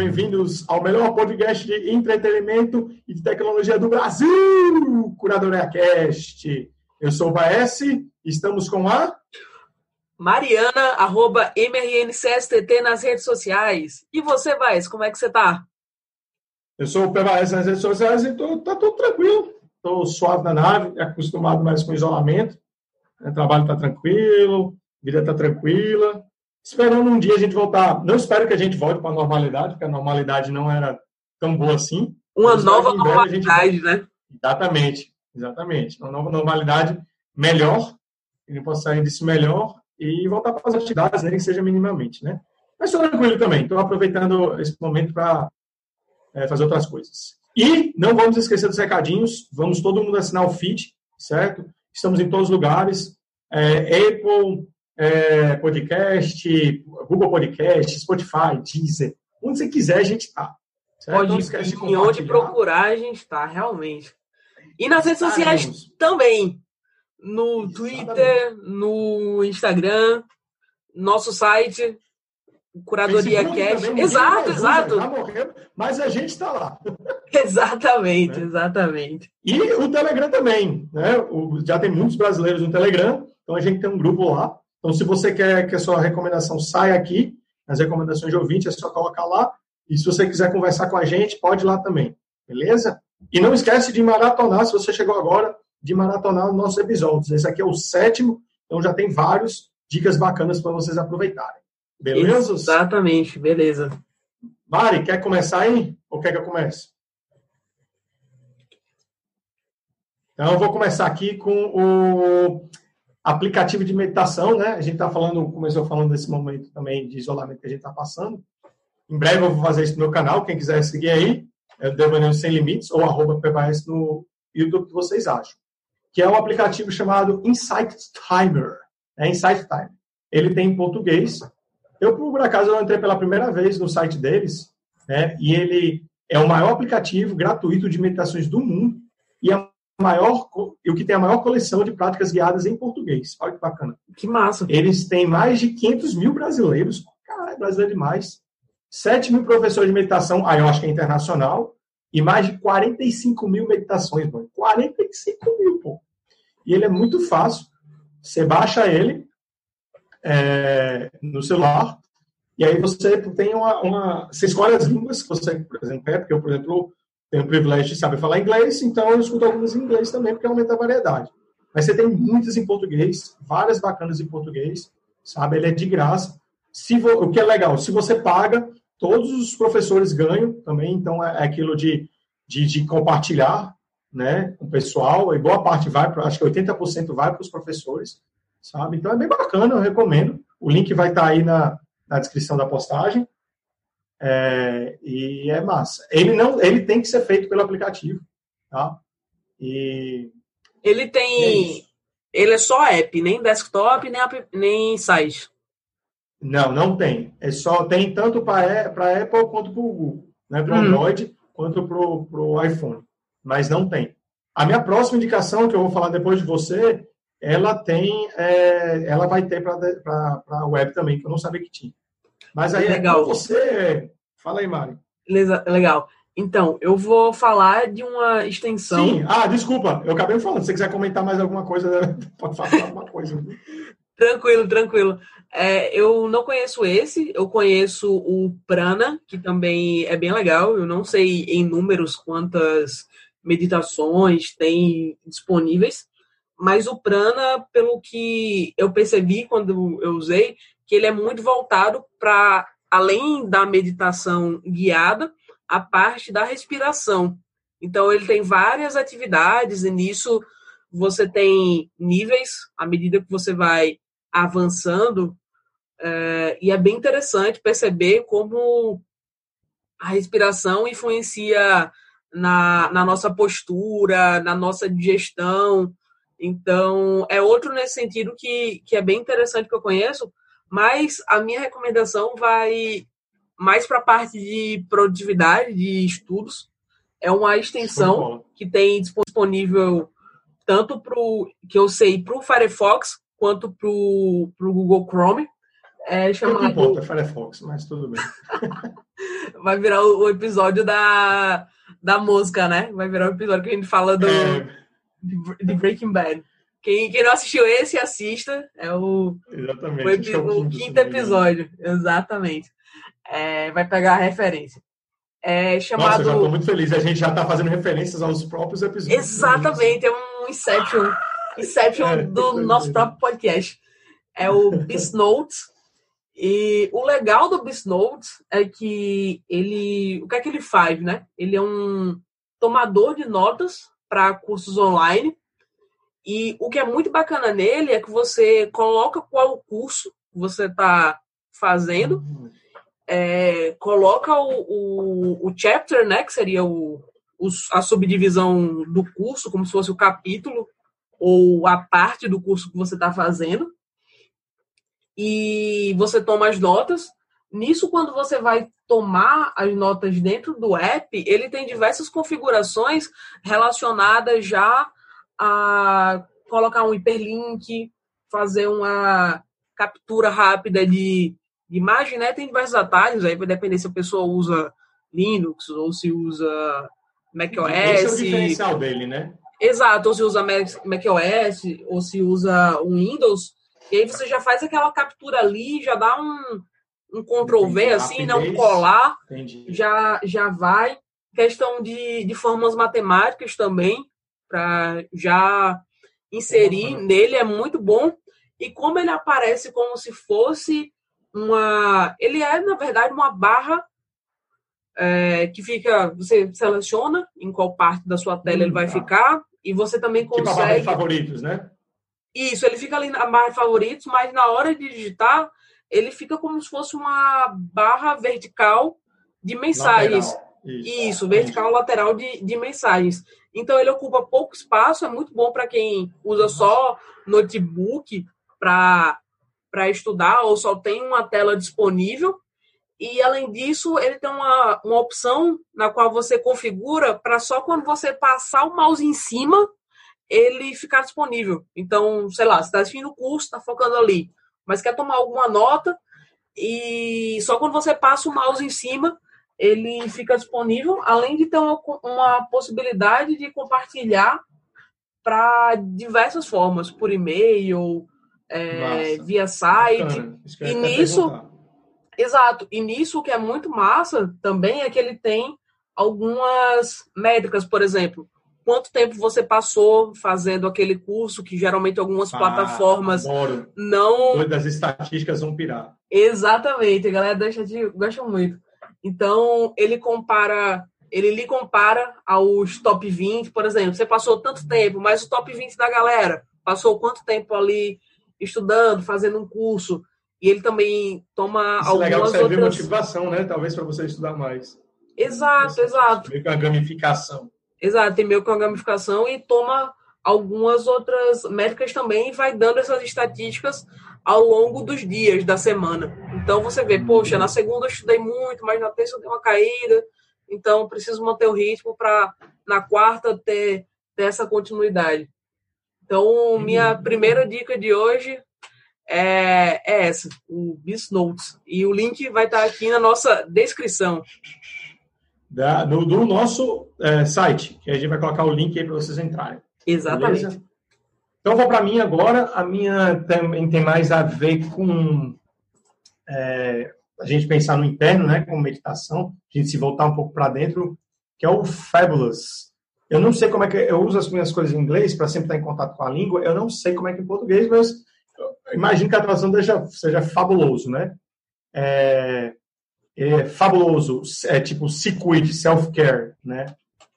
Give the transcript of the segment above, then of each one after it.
bem-vindos ao melhor podcast de entretenimento e de tecnologia do Brasil, Curadoria Cast. Eu sou o Baes, estamos com a Mariana, arroba MRNCSTT nas redes sociais. E você, Baes, como é que você tá? Eu sou o PBS nas redes sociais e tô, tá tudo tranquilo. Estou suave na nave, acostumado mais com isolamento. O trabalho está tranquilo, vida está tranquila esperando um dia a gente voltar. Não espero que a gente volte para a normalidade, porque a normalidade não era tão boa assim. Uma nova normalidade, gente... né? Exatamente, exatamente. Uma nova normalidade melhor, gente possa sair disso melhor e voltar para as atividades, nem que seja minimamente, né? Mas estou tranquilo também, estou aproveitando esse momento para é, fazer outras coisas. E não vamos esquecer dos recadinhos, vamos todo mundo assinar o feed, certo? Estamos em todos os lugares, é, Apple, é, podcast, Google Podcast, Spotify, Deezer, onde você quiser a gente está. Pode, em onde procurar a gente está, realmente. E nas redes sociais também. No Twitter, no Instagram, nosso site, Curadoria Cash. Exato, exato. Já morreu, mas a gente está lá. Exatamente, né? exatamente. E o Telegram também, né? O, já tem muitos brasileiros no Telegram, então a gente tem um grupo lá então, se você quer que a sua recomendação saia aqui, nas recomendações de ouvinte, é só colocar lá. E se você quiser conversar com a gente, pode ir lá também. Beleza? E não esquece de maratonar, se você chegou agora, de maratonar os nossos episódios. Esse aqui é o sétimo, então já tem vários dicas bacanas para vocês aproveitarem. Beleza? Exatamente, beleza. Mari, quer começar aí? Ou quer que eu comece? Então, eu vou começar aqui com o aplicativo de meditação, né? A gente está falando, começou falando desse momento também de isolamento que a gente está passando. Em breve eu vou fazer isso no meu canal, quem quiser seguir aí, é o Devaneio Sem Limites, ou arroba PBS no YouTube, que vocês acham. Que é um aplicativo chamado Insight Timer. É Insight Timer. Ele tem em português. Eu, por acaso, eu entrei pela primeira vez no site deles, né? E ele é o maior aplicativo gratuito de meditações do mundo e é maior, o que tem a maior coleção de práticas guiadas em português. Olha que bacana. Que massa. Eles têm mais de 500 mil brasileiros. Caralho, brasileiro demais. 7 mil professores de meditação, aí eu acho que é internacional, e mais de 45 mil meditações, mano. 45 mil, pô. E ele é muito fácil. Você baixa ele é, no celular, e aí você tem uma, uma, Você escolhe as línguas que você, por exemplo, quer, porque eu, por exemplo, tenho o privilégio de saber falar inglês, então eu escuto algumas em inglês também, porque aumenta a variedade. Mas você tem muitas em português, várias bacanas em português, sabe? Ele é de graça. Se vo... O que é legal, se você paga, todos os professores ganham também, então é, é aquilo de, de, de compartilhar né, com o pessoal, e boa parte vai, para acho que 80% vai para os professores, sabe? Então é bem bacana, eu recomendo. O link vai estar aí na, na descrição da postagem. É, e é massa. Ele não, ele tem que ser feito pelo aplicativo, tá? E ele tem, é ele é só app, nem desktop, nem app, nem site. Não, não tem. É só tem tanto para Apple quanto para o Google, né? Para o hum. Android quanto para o iPhone, mas não tem. A minha próxima indicação que eu vou falar depois de você, ela tem, é, ela vai ter para a web também, que eu não sabia que tinha. Mas aí legal. você. Fala aí, Mário. Legal. Então, eu vou falar de uma extensão. Sim, ah, desculpa, eu acabei falando. Se você quiser comentar mais alguma coisa, pode falar alguma coisa. tranquilo, tranquilo. É, eu não conheço esse, eu conheço o Prana, que também é bem legal. Eu não sei em números quantas meditações tem disponíveis, mas o Prana, pelo que eu percebi quando eu usei, que ele é muito voltado para, além da meditação guiada, a parte da respiração. Então, ele tem várias atividades, e nisso você tem níveis, à medida que você vai avançando, é, e é bem interessante perceber como a respiração influencia na, na nossa postura, na nossa digestão. Então, é outro nesse sentido que, que é bem interessante que eu conheço, mas a minha recomendação vai mais para a parte de produtividade, de estudos. É uma extensão que tem disponível tanto para o que eu sei para o Firefox quanto para o Google Chrome. É chamado... Não importa, Firefox, mas tudo bem. Vai virar o, episódio da, da música, né? Vai virar o episódio que a gente fala do é... de Breaking Bad. Quem, quem não assistiu esse, assista. É o, Exatamente, o, o, o quinto episódio. Exatamente. É, vai pegar a referência. É chamado... Nossa, eu já estou muito feliz. A gente já está fazendo referências aos próprios episódios. Exatamente, é um Inception. Inception é, do nosso próprio podcast. É o Beast Notes. E o legal do Beast Notes é que ele. O que é que ele faz, né? Ele é um tomador de notas para cursos online. E o que é muito bacana nele é que você coloca qual curso você está fazendo, é, coloca o, o, o, chapter, né, que seria o, o, a subdivisão do curso, como se fosse o capítulo ou a parte do curso que você está fazendo, e você toma as notas. Nisso, quando você vai tomar as notas dentro do app, ele tem diversas configurações relacionadas já a colocar um hiperlink, fazer uma captura rápida de, imagem, né? Tem diversos atalhos, aí vai depender se a pessoa usa Linux ou se usa macOS. Esse é o diferencial dele, né? Exato, ou se usa macOS, ou se usa o Windows, e aí você já faz aquela captura ali, já dá um, um Ctrl V, assim, não colar, Entendi. já, já vai. Questão de, de formas matemáticas também, para já inserir nele, é muito bom. E como ele aparece como se fosse uma. Ele é, na verdade, uma barra é, que fica. Você seleciona em qual parte da sua tela ele vai tá. ficar, e você também consegue. Tipo a barra de favoritos, né? Isso, ele fica ali na barra de favoritos, mas na hora de digitar, ele fica como se fosse uma barra vertical de mensagens. Lateral. Isso, Isso vertical lateral de, de mensagens. Então ele ocupa pouco espaço, é muito bom para quem usa só notebook para estudar ou só tem uma tela disponível. E além disso, ele tem uma, uma opção na qual você configura para só quando você passar o mouse em cima ele ficar disponível. Então, sei lá, você está assistindo o curso, está focando ali, mas quer tomar alguma nota e só quando você passa o mouse em cima ele fica disponível, além de ter uma, uma possibilidade de compartilhar para diversas formas, por e-mail, é, via site. E nisso, exato. E nisso o que é muito massa também é que ele tem algumas métricas, por exemplo, quanto tempo você passou fazendo aquele curso que geralmente algumas ah, plataformas adoro. não. Das estatísticas vão pirar. Exatamente, a galera deixa de... gosta muito. Então, ele compara, ele lhe compara aos top 20, por exemplo. Você passou tanto tempo, mas o top 20 da galera passou quanto tempo ali estudando, fazendo um curso. E ele também toma Isso algumas é legal que outras... motivação, né? Talvez para você estudar mais. Exato, exato. Meio que uma gamificação. Exato, tem meio que uma gamificação e toma algumas outras métricas também e vai dando essas estatísticas ao longo dos dias da semana. Então você vê, poxa, na segunda eu estudei muito, mas na terça eu dei uma caída, então preciso manter o ritmo para na quarta ter, ter essa continuidade. Então, minha primeira dica de hoje é, é essa, o Beast Notes. E o link vai estar aqui na nossa descrição. Da, do, do nosso é, site, que a gente vai colocar o link aí para vocês entrarem. Exatamente. Beleza? Então, vou para minha agora. A minha também tem mais a ver com é, a gente pensar no interno, né, com meditação, a gente se voltar um pouco para dentro, que é o Fabulous. Eu não sei como é que eu uso as minhas coisas em inglês para sempre estar em contato com a língua. Eu não sei como é que em português, mas imagino que a tradução seja, seja fabuloso, né? É, é fabuloso, é tipo se self-care, né?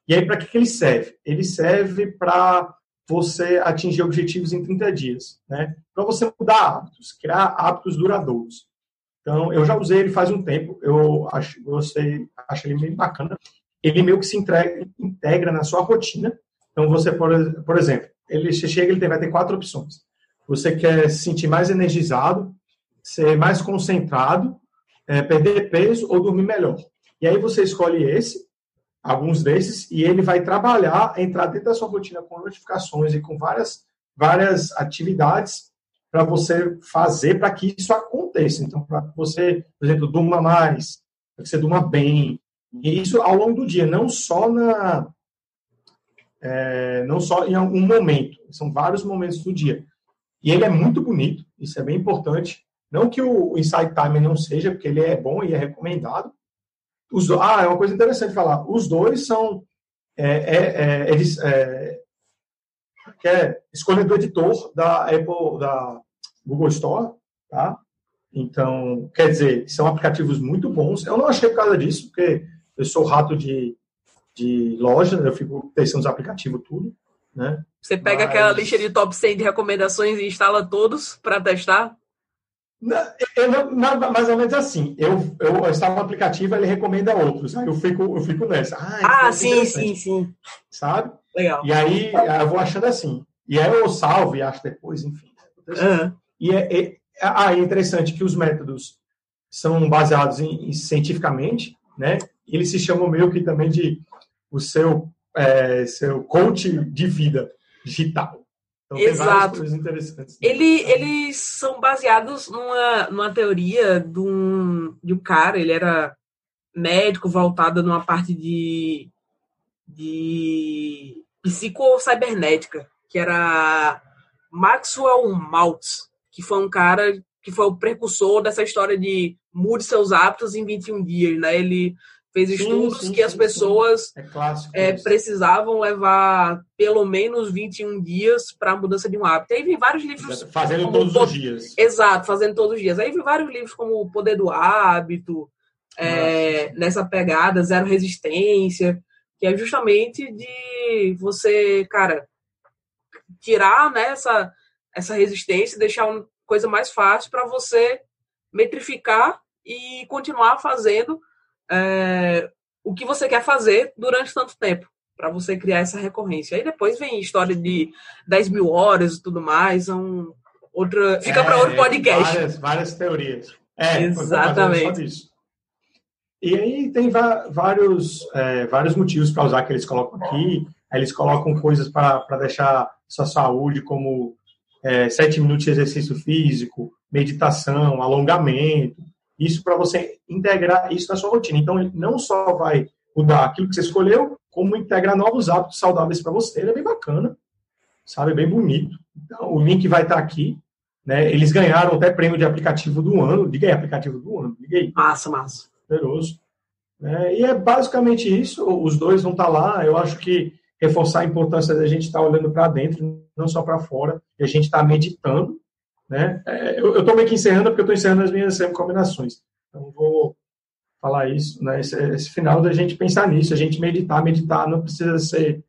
E aí para que, que ele serve? Ele serve para você atingir objetivos em 30 dias, né? Para você mudar hábitos, criar hábitos duradouros. Então, eu já usei ele faz um tempo, eu acho, você acho ele bem bacana. Ele meio que se entrega, integra na sua rotina. Então, você, por, por exemplo, ele chega, ele vai ter quatro opções. Você quer se sentir mais energizado, ser mais concentrado, é, perder peso ou dormir melhor. E aí você escolhe esse, alguns desses, e ele vai trabalhar, entrar dentro da sua rotina com notificações e com várias, várias atividades para você fazer para que isso aconteça. Então, para você, por exemplo, durma mais, para que você durma bem. E isso ao longo do dia, não só na. É, não só em algum momento, são vários momentos do dia. E ele é muito bonito, isso é bem importante. Não que o Insight Timer não seja, porque ele é bom e é recomendado. Os, ah, é uma coisa interessante falar. Os dois são. É, é, é eles, é, que é escolha do editor da Apple, da Google Store, tá? Então, quer dizer, são aplicativos muito bons. Eu não achei por causa disso, porque eu sou rato de, de loja, eu fico testando os aplicativos tudo, né? Você pega Mas... aquela lista de top 100 de recomendações e instala todos para testar? Eu, mais ou menos assim. Eu, eu instalo um aplicativo, ele recomenda outros. Aí eu fico, eu fico nessa. Ah, ah sim, sim, sim. Sabe? Legal. E aí eu vou achando assim. E aí eu salvo e acho depois, enfim. Uhum. E é, é, ah, é interessante que os métodos são baseados em, em, cientificamente, né? Eles se chamam meio que também de o seu, é, seu coach de vida digital. Então, Exato. Ele, eles são baseados numa, numa teoria de um, de um cara, ele era médico voltado numa parte de, de psicocibernética, que era Maxwell Maltz, que foi um cara que foi o precursor dessa história de mude seus hábitos em 21 dias, né? Ele fez sim, estudos sim, que sim, as pessoas é clássico, é, precisavam levar pelo menos 21 dias para a mudança de um hábito. Aí vem vários livros. Fazendo todos os dias. Exato, fazendo todos os dias. Aí vem vários livros como O Poder do Hábito, é, nessa pegada, Zero Resistência, que é justamente de você, cara, tirar né, essa, essa resistência e deixar uma coisa mais fácil para você metrificar e continuar fazendo é, o que você quer fazer durante tanto tempo, para você criar essa recorrência. Aí depois vem história de 10 mil horas e tudo mais, são outra, fica é, para outro podcast. Várias, várias teorias. É, Exatamente. E aí tem vários, é, vários motivos para usar que eles colocam aqui. Eles colocam coisas para deixar sua saúde, como é, sete minutos de exercício físico, meditação, alongamento. Isso para você integrar isso na sua rotina. Então, ele não só vai mudar aquilo que você escolheu, como integrar novos hábitos saudáveis para você. Ele é bem bacana, sabe? Bem bonito. Então, o link vai estar tá aqui. Né? Eles ganharam até prêmio de aplicativo do ano. Liga aí, aplicativo do ano. Liga aí. Massa, massa. Poderoso. É, e é basicamente isso. Os dois vão estar tá lá. Eu acho que reforçar a importância da gente estar tá olhando para dentro, não só para fora, e a gente está meditando. Né? É, eu estou meio que encerrando porque eu estou encerrando as minhas combinações. Então, vou falar isso, né? Esse, esse, final da gente pensar nisso, a gente meditar, meditar não precisa ser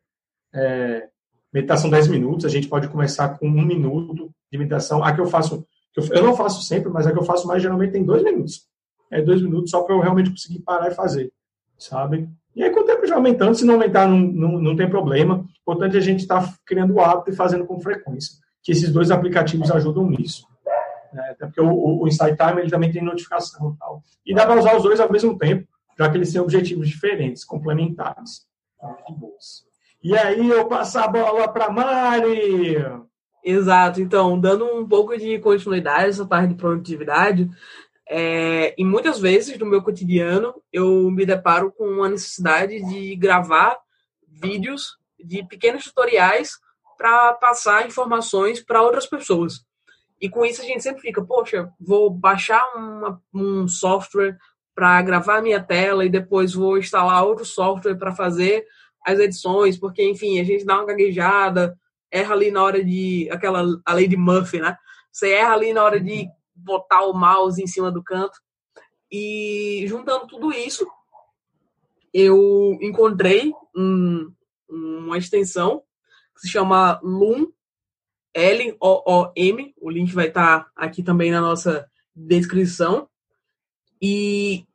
é, meditação 10 minutos, a gente pode começar com um minuto de meditação. A que eu faço, eu, não faço sempre, mas a que eu faço mais geralmente tem dois minutos. É dois minutos só para eu realmente conseguir parar e fazer, sabe? E aí, com o tempo já aumentando, se não aumentar, não, não, não tem problema. O importante é a gente estar tá criando o hábito e fazendo com frequência. Que esses dois aplicativos ajudam nisso. Né? Até porque o, o Insight Time ele também tem notificação e tal. E dá para usar os dois ao mesmo tempo, já que eles têm objetivos diferentes, complementares. Boas. E aí eu passo a bola para Mari. Exato. Então, dando um pouco de continuidade essa parte de produtividade, é, e muitas vezes no meu cotidiano eu me deparo com a necessidade de gravar vídeos de pequenos tutoriais para passar informações para outras pessoas. E com isso a gente sempre fica, poxa, vou baixar uma, um software para gravar minha tela e depois vou instalar outro software para fazer as edições, porque enfim, a gente dá uma gaguejada, erra ali na hora de aquela a lei de Murphy, né? Você erra ali na hora de botar o mouse em cima do canto. E juntando tudo isso, eu encontrei um, uma extensão que se chama Loom, L-O-O-M. O link vai estar aqui também na nossa descrição. E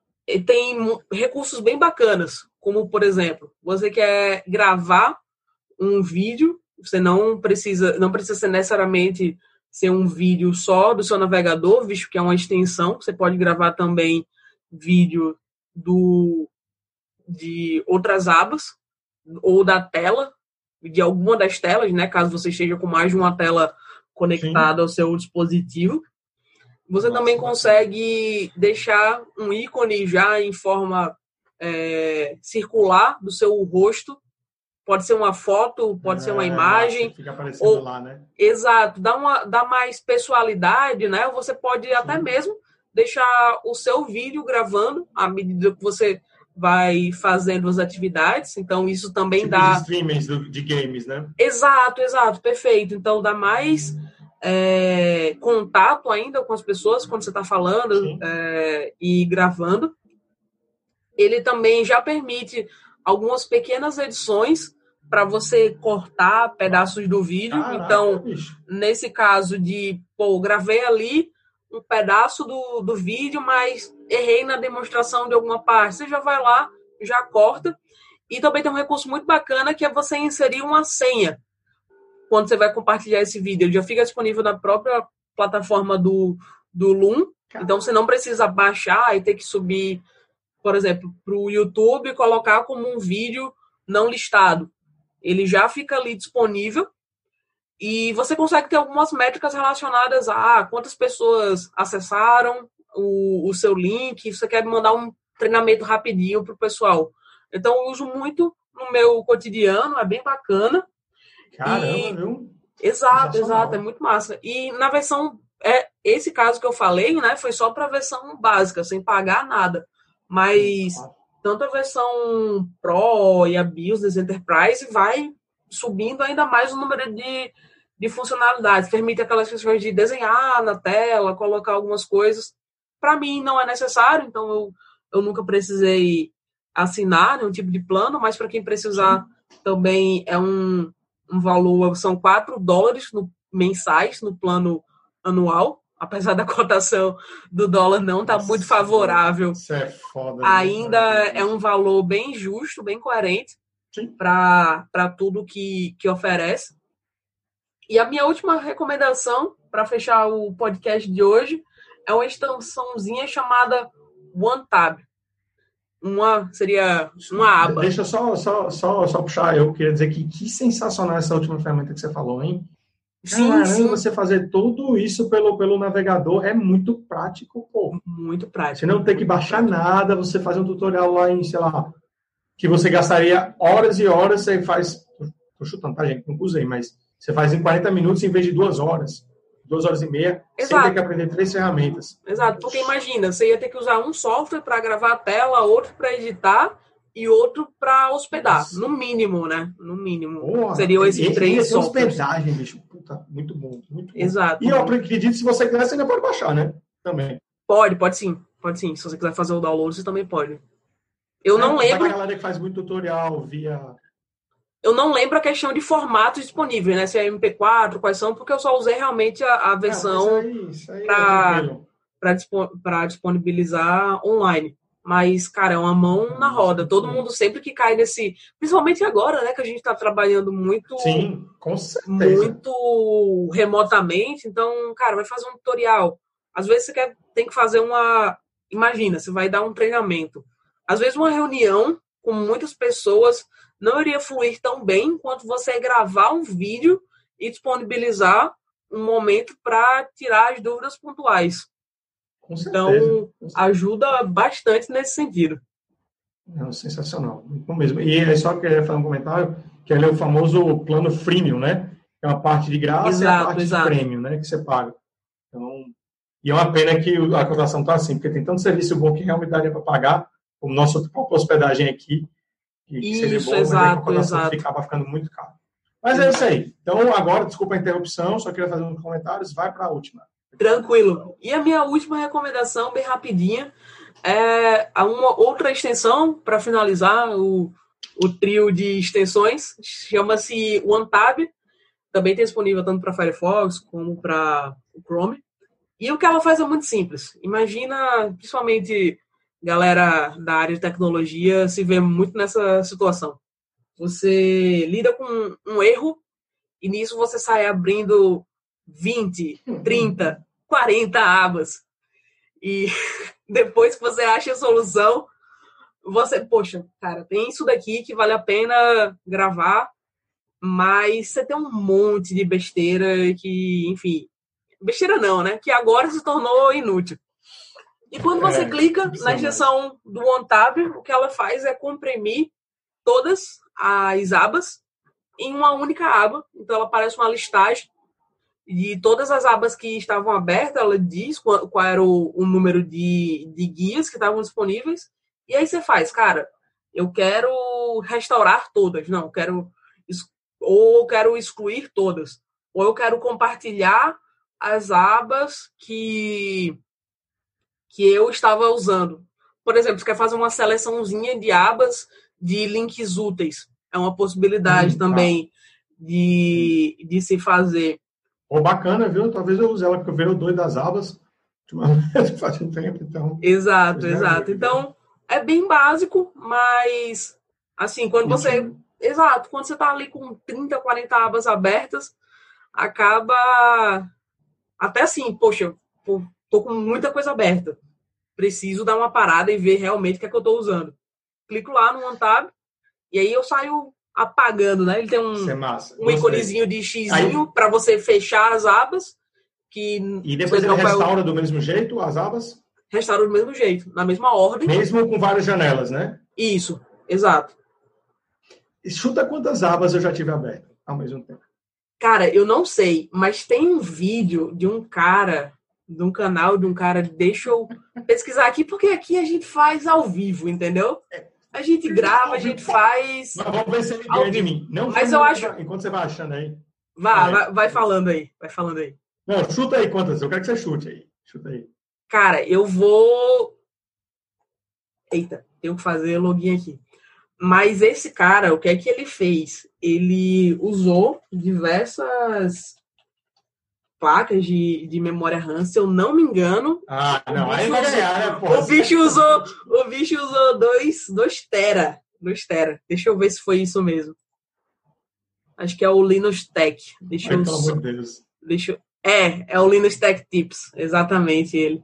tem recursos bem bacanas, como por exemplo, você quer gravar um vídeo, você não precisa, não precisa ser necessariamente ser um vídeo só do seu navegador, visto que é uma extensão, você pode gravar também vídeo do de outras abas ou da tela, de alguma das telas, né, caso você esteja com mais de uma tela conectado Sim. ao seu dispositivo. Você Nossa, também consegue deixar um ícone já em forma é, circular do seu rosto. Pode ser uma foto, pode é, ser uma é, imagem. Fica aparecendo ou, lá, né? Exato, dá, uma, dá mais pessoalidade, né? Você pode Sim. até mesmo deixar o seu vídeo gravando à medida que você vai fazendo as atividades. Então, isso também tipo dá. streamings de games, né? Exato, exato, perfeito. Então, dá mais é, contato ainda com as pessoas quando você está falando é, e gravando. Ele também já permite algumas pequenas edições para você cortar pedaços do vídeo. Caraca, então, bicho. nesse caso de, pô, gravei ali um pedaço do, do vídeo, mas errei na demonstração de alguma parte. Você já vai lá, já corta. E também tem um recurso muito bacana que é você inserir uma senha quando você vai compartilhar esse vídeo. Ele já fica disponível na própria plataforma do, do Loom. Então você não precisa baixar e ter que subir, por exemplo, para o YouTube e colocar como um vídeo não listado. Ele já fica ali disponível e você consegue ter algumas métricas relacionadas a quantas pessoas acessaram o, o seu link, você quer mandar um treinamento rapidinho para o pessoal. Então eu uso muito no meu cotidiano, é bem bacana. Caramba, e... viu? Exato, exato, é muito massa. E na versão, é esse caso que eu falei, né, foi só para a versão básica, sem pagar nada. Mas tanto a versão Pro e a Business Enterprise vai subindo ainda mais o número de, de funcionalidades. Permite aquelas questões de desenhar na tela, colocar algumas coisas. Para mim não é necessário, então eu, eu nunca precisei assinar nenhum tipo de plano, mas para quem precisar também é um, um valor, são 4 dólares no, mensais no plano anual, apesar da cotação do dólar não estar tá muito favorável. Isso é foda. Ainda é um valor bem justo, bem coerente para tudo que, que oferece. E a minha última recomendação para fechar o podcast de hoje é uma extensãozinha chamada OneTab uma seria uma aba. Deixa só, só, só, só puxar, eu queria dizer que que sensacional essa última ferramenta que você falou, hein? Sim, sim. você fazer tudo isso pelo, pelo navegador é muito prático, pô. Muito prático. Você não tem que baixar nada, você faz um tutorial lá em, sei lá, que você gastaria horas e horas, você faz. Tô chutando, tá, gente? Não usei, mas você faz em 40 minutos em vez de duas horas duas horas e meia, Exato. sem ter que aprender três ferramentas. Exato, porque imagina, você ia ter que usar um software para gravar a tela, outro para editar e outro para hospedar, Nossa. no mínimo, né? No mínimo. Porra, Seriam esses três softwares. hospedagem, bicho. Puta, muito bom, muito bom. Exato. E eu acredito, se você quiser, você ainda pode baixar, né? Também. Pode, pode sim. Pode sim. Se você quiser fazer o download, você também pode. Eu é, não lembro. A galera que faz muito tutorial via eu não lembro a questão de formatos disponíveis, né? Se é MP4, quais são, porque eu só usei realmente a, a versão para disponibilizar online. Mas, cara, é uma mão na roda. Todo mundo sempre que cai nesse. Principalmente agora, né? Que a gente está trabalhando muito. Sim, com certeza. Muito remotamente. Então, cara, vai fazer um tutorial. Às vezes você quer, tem que fazer uma. Imagina, você vai dar um treinamento. Às vezes, uma reunião com muitas pessoas não iria fluir tão bem quanto você gravar um vídeo e disponibilizar um momento para tirar as dúvidas pontuais. Então, ajuda bastante nesse sentido. É sensacional, bom mesmo. E é só queria fazer um comentário, que ele é o famoso plano freemium, né? É uma parte de graça exato, e a parte exato. de prêmio, né? Que você paga. Então, e é uma pena que a cotação está assim, porque tem tanto serviço bom que realmente daria para pagar, como nossa própria hospedagem aqui, que isso, seria bom, exato, mas exato. ficava ficando muito caro. Mas é isso aí. Então, agora, desculpa a interrupção, só queria fazer uns comentários, vai para a última. Tranquilo. E a minha última recomendação, bem rapidinha, é uma outra extensão para finalizar o, o trio de extensões, chama-se OneTab, também tem disponível tanto para Firefox como para o Chrome. E o que ela faz é muito simples. Imagina, principalmente galera da área de tecnologia se vê muito nessa situação. Você lida com um erro e nisso você sai abrindo 20, 30, 40 abas. E depois que você acha a solução, você, poxa, cara, tem isso daqui que vale a pena gravar mas você tem um monte de besteira que, enfim, besteira não, né? Que agora se tornou inútil. E quando você é, clica na injeção do OneTab, o que ela faz é comprimir todas as abas em uma única aba. Então ela parece uma listagem de todas as abas que estavam abertas, ela diz qual, qual era o, o, número de, de guias que estavam disponíveis. E aí você faz, cara, eu quero restaurar todas. Não, eu quero ou eu quero excluir todas, ou eu quero compartilhar as abas que que eu estava usando. Por exemplo, você quer fazer uma seleçãozinha de abas de links úteis. É uma possibilidade hum, tá. também de, de se fazer. Oh, bacana, viu? Talvez eu use ela, porque eu vejo o doido das abas faz um tempo, então. Exato, exato. Então, é bem básico, mas assim, quando você Exato, quando você está ali com 30, 40 abas abertas, acaba até assim, poxa, tô com muita coisa aberta. Preciso dar uma parada e ver realmente o que é que eu estou usando. Clico lá no OneTab e aí eu saio apagando, né? Ele tem um, é um íconezinho de X para você fechar as abas. Que e depois ele restaura do mesmo jeito as abas? Restaura do mesmo jeito, na mesma ordem. Mesmo com várias janelas, né? Isso, exato. Chuta quantas abas eu já tive abertas ao mesmo tempo. Cara, eu não sei, mas tem um vídeo de um cara, de um canal de um cara, deixa eu pesquisar aqui, porque aqui a gente faz ao vivo, entendeu? A gente grava, a gente faz. Mas vamos ver se ele ganha de mim. Não mas eu acho. Enquanto você vai achando aí. Vá, vai, vai falando aí, vai falando aí. Não, chuta aí quantas, eu quero que você chute aí. Chuta aí. Cara, eu vou. Eita, tenho que fazer login aqui. Mas esse cara, o que é que ele fez? Ele usou diversas placas de, de memória RAM, se eu não me engano. Ah, não, aí vai ganhar, né, pô? O bicho usou, o bicho usou 2 tera. 2 tera. Deixa eu ver se foi isso mesmo. Acho que é o Linux Tech. Deixa Ai, eu. Pelo amor de Deus. Deixa eu... É, é o Linux Tech Tips. Exatamente ele.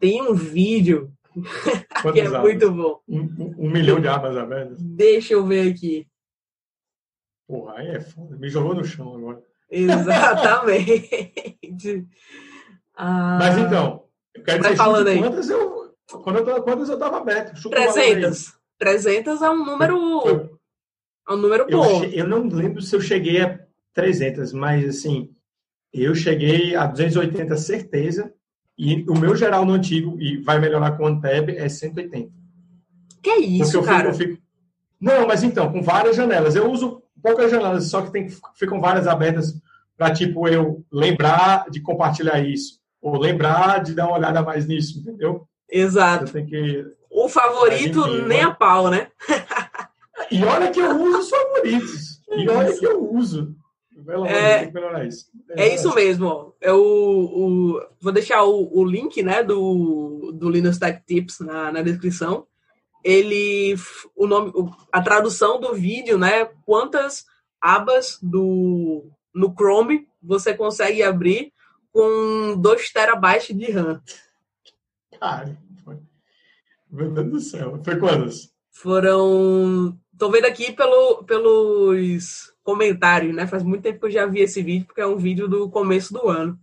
Tem um vídeo que é abas? muito bom. Um, um, milhão de abas abertas? Deixa eu ver aqui. Porra, aí é foda. Me jogou no chão agora. Exatamente. ah, Mas então, eu quero dizer falando aí. quantas eu. Quando eu, quantas eu tava aberto. 300. 300 é um número. É um número bom. Eu, eu não lembro se eu cheguei a 300, mas assim, eu cheguei a 280 certeza e o meu geral no antigo, e vai melhorar com o Anteb, é 180. Que é isso, eu cara? Fico, eu fico... Não, mas então, com várias janelas. Eu uso poucas janelas, só que tem, ficam várias abertas para, tipo, eu lembrar de compartilhar isso. Ou lembrar de dar uma olhada mais nisso, entendeu? Exato. Que... O favorito nem a pau, né? e olha que eu uso os favoritos. E olha que eu uso. Pelo é, isso. É, é isso mesmo. É o, o, vou deixar o, o link né, do, do Linux Tech Tips na, na descrição. Ele, o nome, a tradução do vídeo, né? Quantas abas do, no Chrome você consegue abrir com 2 terabytes de RAM? Cara, foi. Meu Deus do céu. Foi quantas? Foram. Tô vendo aqui pelo, pelos comentários, né? Faz muito tempo que eu já vi esse vídeo, porque é um vídeo do começo do ano.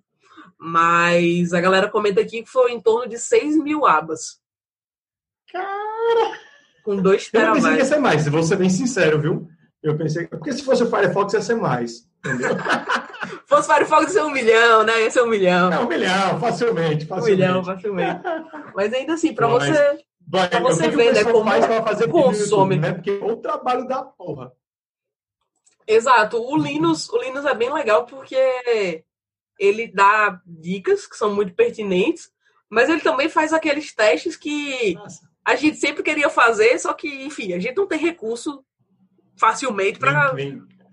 Mas a galera comenta aqui que foi em torno de 6 mil abas. Cara! Com 2 terabytes. Eu pensei que ia ser mais, vou ser bem sincero, viu? Eu pensei. Porque se fosse o Firefox ia ser mais. Entendeu? fosse o Firefox ia ser um milhão, né? Ia ser um milhão. É um milhão, facilmente. facilmente. Um milhão, facilmente. Mas ainda assim, para você. Mas, pra você ver, né? Como mais pra fazer consome. YouTube, né? Porque o trabalho da porra. Exato. O Linux, o Linux é bem legal porque ele dá dicas que são muito pertinentes, mas ele também faz aqueles testes que Nossa. a gente sempre queria fazer, só que, enfim, a gente não tem recurso facilmente para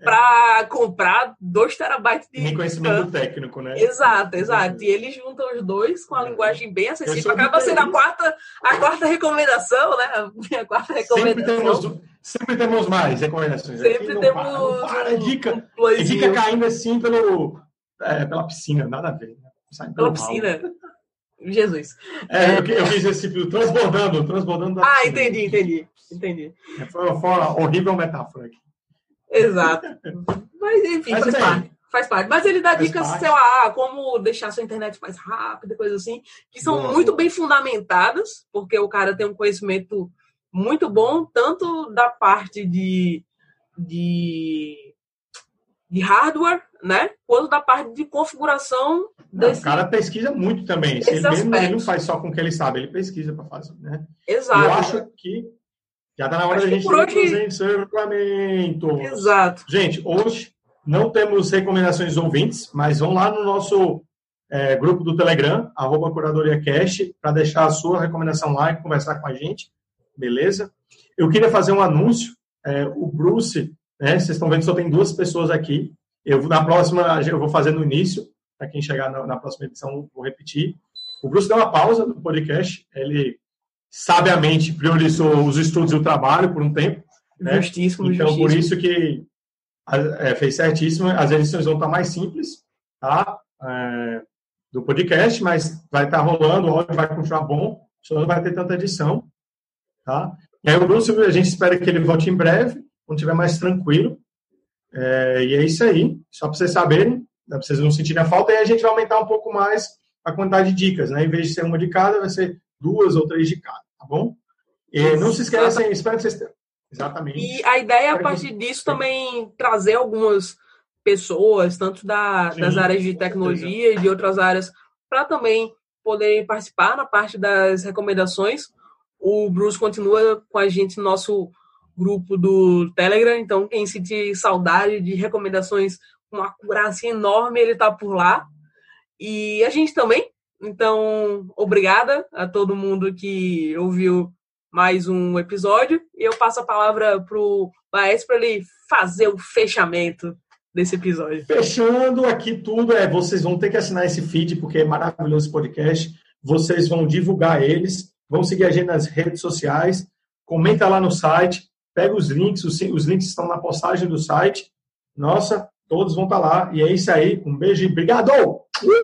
para comprar 2 terabytes de. Nem conhecimento técnico, né? Exato, exato. E eles juntam os dois com a é. linguagem bem acessível. Acaba sendo a quarta, a quarta recomendação, né? A quarta recomendação. Sempre temos, sempre temos mais recomendações. Sempre Aqui temos. Não para, não para. É dica, é dica caindo assim pelo, é, pela piscina, nada a ver. Né? Pela piscina. Jesus. É, eu, eu quis esse tipo, transbordando, transbordando. ah, entendi, entendi. Entendi. Foi uma horrível metáfora aqui. Exato. Mas enfim, Mas, faz assim, parte. Faz parte. Mas ele dá dicas, parte. sei lá, como deixar sua internet mais rápida, coisas assim, que são boa, muito bem fundamentadas, porque o cara tem um conhecimento muito bom, tanto da parte de, de, de hardware, né? Quanto da parte de configuração. Desse... Não, o cara pesquisa muito também. Ele mesmo ele não faz só com o que ele sabe, ele pesquisa para fazer, né? Exato. Eu acho que já está na hora da gente ter hoje... Exato. Gente, hoje não temos recomendações ouvintes, mas vão lá no nosso é, grupo do Telegram, arroba Curadoria Cash, para deixar a sua recomendação lá e conversar com a gente, beleza? Eu queria fazer um anúncio. É, o Bruce, né, vocês estão vendo, só tem duas pessoas aqui. Eu na próxima, eu vou fazer no início, para quem chegar na, na, próxima edição, vou repetir. O Bruce deu uma pausa no podcast, ele sabiamente priorizou os estudos e o trabalho por um tempo. Né? Justíssimo, então, justíssimo. por isso que é, fez certíssimo. As edições vão estar mais simples, tá? É, do podcast, mas vai estar rolando, o áudio vai continuar bom, só não vai ter tanta edição, tá? E aí o Bruce, a gente espera que ele volte em breve, quando estiver mais tranquilo. É, e é isso aí, só para vocês saberem, para vocês não sentirem a falta, e a gente vai aumentar um pouco mais a quantidade de dicas, né? Em vez de ser uma de cada, vai ser duas ou três de cada, tá bom? E não se esqueçam, espero que vocês Exatamente. E a ideia, a partir disso, também trazer algumas pessoas, tanto da, Sim, das áreas de tecnologia e de outras áreas, para também poderem participar na parte das recomendações. O Bruce continua com a gente no nosso grupo do Telegram, então quem sentir saudade de recomendações com uma acurácia enorme, ele está por lá. E a gente também. Então, obrigada a todo mundo que ouviu mais um episódio. E eu passo a palavra para o Baez para ele fazer o fechamento desse episódio. Fechando aqui tudo, é vocês vão ter que assinar esse feed, porque é maravilhoso esse podcast. Vocês vão divulgar eles, vão seguir a gente nas redes sociais, comenta lá no site, pega os links, os, os links estão na postagem do site. Nossa, todos vão estar lá. E é isso aí. Um beijo e obrigado!